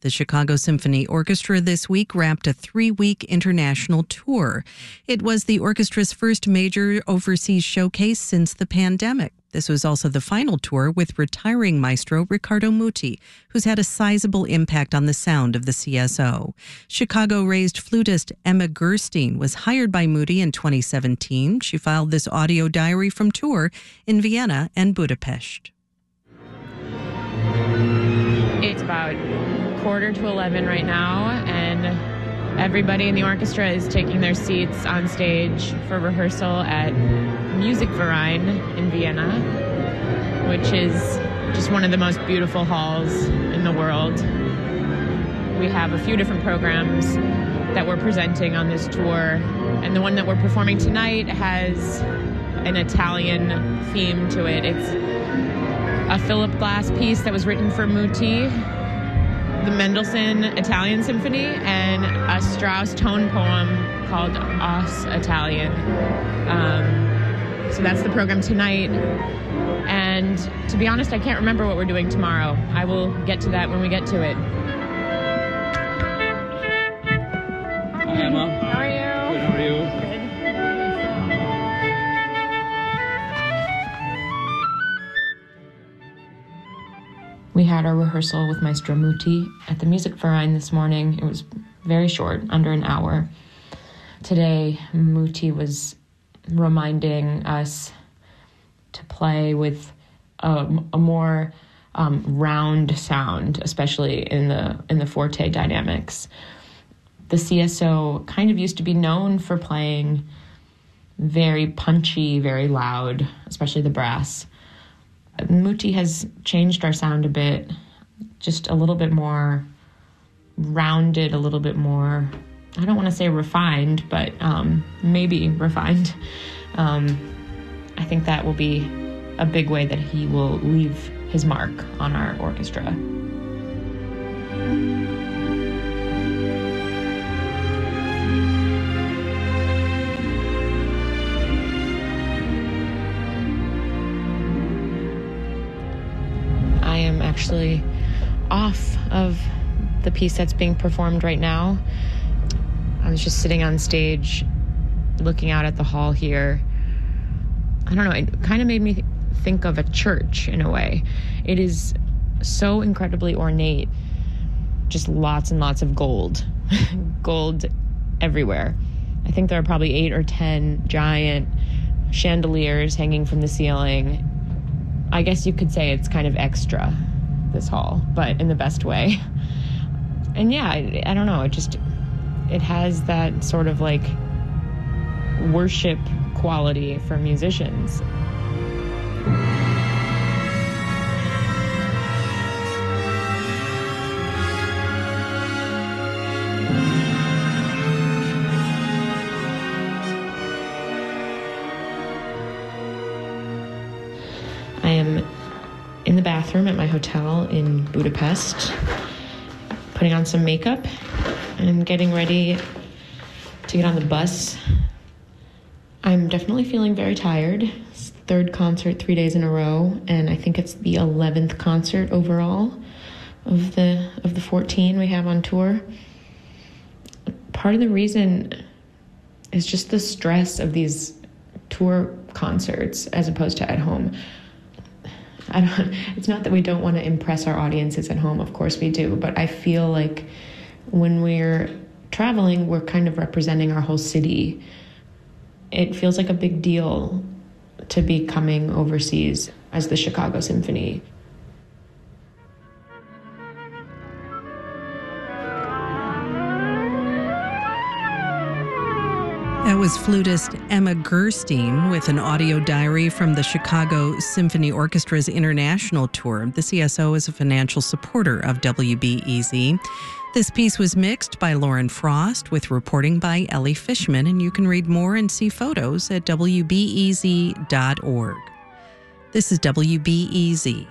The Chicago Symphony Orchestra this week wrapped a three week international tour. It was the orchestra's first major overseas showcase since the pandemic. This was also the final tour with retiring maestro Riccardo Muti, who's had a sizable impact on the sound of the CSO. Chicago raised flutist Emma Gerstein was hired by Muti in 2017. She filed this audio diary from tour in Vienna and Budapest. Quarter to 11 right now, and everybody in the orchestra is taking their seats on stage for rehearsal at Musikverein in Vienna, which is just one of the most beautiful halls in the world. We have a few different programs that we're presenting on this tour, and the one that we're performing tonight has an Italian theme to it. It's a Philip Glass piece that was written for Muti the Mendelssohn Italian Symphony and a Strauss tone poem called Aus Italien. Um, so that's the program tonight. And to be honest, I can't remember what we're doing tomorrow. I will get to that when we get to it. Hi, Emma. Had our rehearsal with Maestro Muti at the Musikverein this morning. It was very short, under an hour. Today, Muti was reminding us to play with a, a more um, round sound, especially in the in the forte dynamics. The CSO kind of used to be known for playing very punchy, very loud, especially the brass. Muti has changed our sound a bit, just a little bit more rounded, a little bit more, I don't want to say refined, but um, maybe refined. Um, I think that will be a big way that he will leave his mark on our orchestra. Actually off of the piece that's being performed right now. I was just sitting on stage looking out at the hall here. I don't know, it kind of made me think of a church in a way. It is so incredibly ornate, just lots and lots of gold, gold everywhere. I think there are probably eight or ten giant chandeliers hanging from the ceiling. I guess you could say it's kind of extra, this hall, but in the best way. And yeah, I, I don't know, it just, it has that sort of like worship quality for musicians. I am in the bathroom at my hotel in Budapest, putting on some makeup and getting ready to get on the bus. I'm definitely feeling very tired. Third concert three days in a row, and I think it's the eleventh concert overall of the of the 14 we have on tour. Part of the reason is just the stress of these tour concerts as opposed to at home. I don't, it's not that we don't want to impress our audiences at home, of course we do, but I feel like when we're traveling, we're kind of representing our whole city. It feels like a big deal to be coming overseas as the Chicago Symphony. That was flutist Emma Gerstein with an audio diary from the Chicago Symphony Orchestra's international tour. The CSO is a financial supporter of WBEZ. This piece was mixed by Lauren Frost with reporting by Elly Fishman, and you can read more and see photos at WBEZ.org. This is WBEZ.